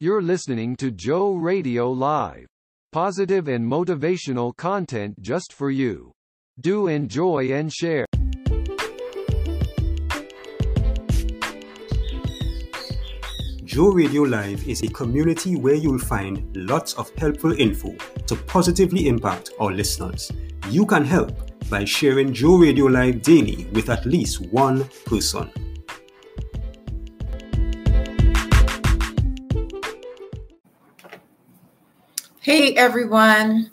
You're listening to Joe Radio Live. Positive and motivational content just for you. Do enjoy and share. Joe Radio Live is a community where you'll find lots of helpful info to positively impact our listeners. You can help by sharing Joe Radio Live daily with at least one person. Hey everyone.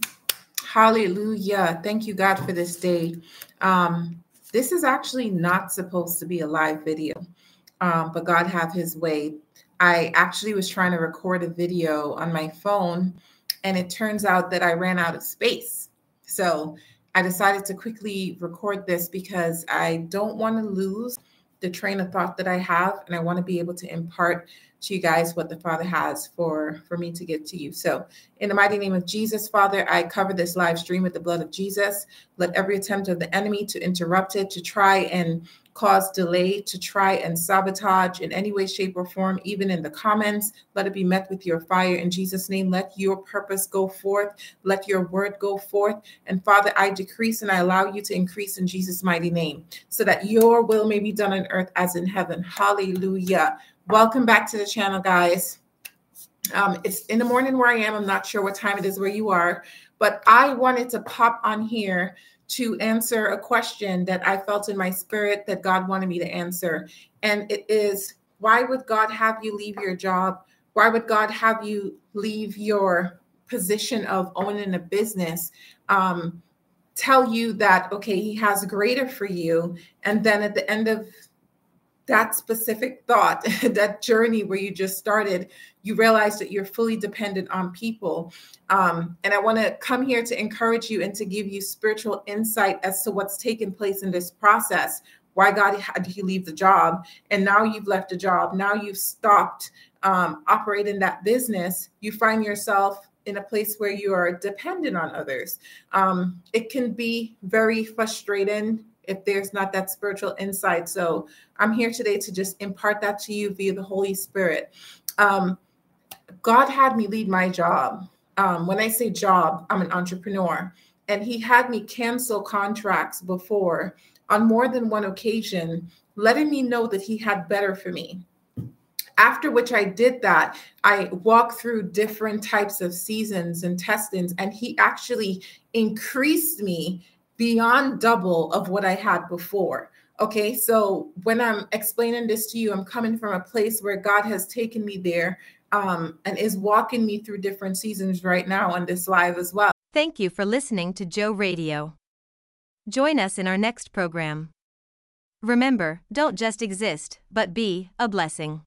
Hallelujah. Thank you, God, for this day. Um, this is actually not supposed to be a live video, um, but God have his way. I actually was trying to record a video on my phone, and it turns out that I ran out of space. So I decided to quickly record this because I don't want to lose the train of thought that I have, and I want to be able to impart to you guys what the Father has for for me to give to you. So, in the mighty name of Jesus, Father, I cover this live stream with the blood of Jesus. Let every attempt of the enemy to interrupt it, to try and cause delay, to try and sabotage in any way, shape, or form, even in the comments, let it be met with your fire in Jesus' name. Let your purpose go forth. Let your word go forth. And Father, I decrease and I allow you to increase in Jesus' mighty name, so that your will may be done on earth as in heaven. Hallelujah. Welcome back to the channel, guys. Um, it's in the morning where I am. I'm not sure what time it is where you are, but I wanted to pop on here to answer a question that I felt in my spirit that God wanted me to answer. And it is why would God have you leave your job? Why would God have you leave your position of owning a business? Um, tell you that, okay, He has greater for you. And then at the end of that specific thought, that journey where you just started, you realize that you're fully dependent on people. Um, and I want to come here to encourage you and to give you spiritual insight as to what's taken place in this process. Why God had he leave the job, and now you've left a job. Now you've stopped um, operating that business. You find yourself in a place where you are dependent on others. Um, it can be very frustrating if there's not that spiritual insight. So I'm here today to just impart that to you via the Holy Spirit. Um, God had me lead my job. Um, when I say job, I'm an entrepreneur, and He had me cancel contracts before on more than one occasion, letting me know that He had better for me. After which I did that, I walked through different types of seasons and testings, and He actually increased me beyond double of what I had before. Okay, so when I'm explaining this to you, I'm coming from a place where God has taken me there um, and is walking me through different seasons right now on this live as well. Thank you for listening to Joe Radio. Join us in our next program. Remember, don't just exist, but be a blessing.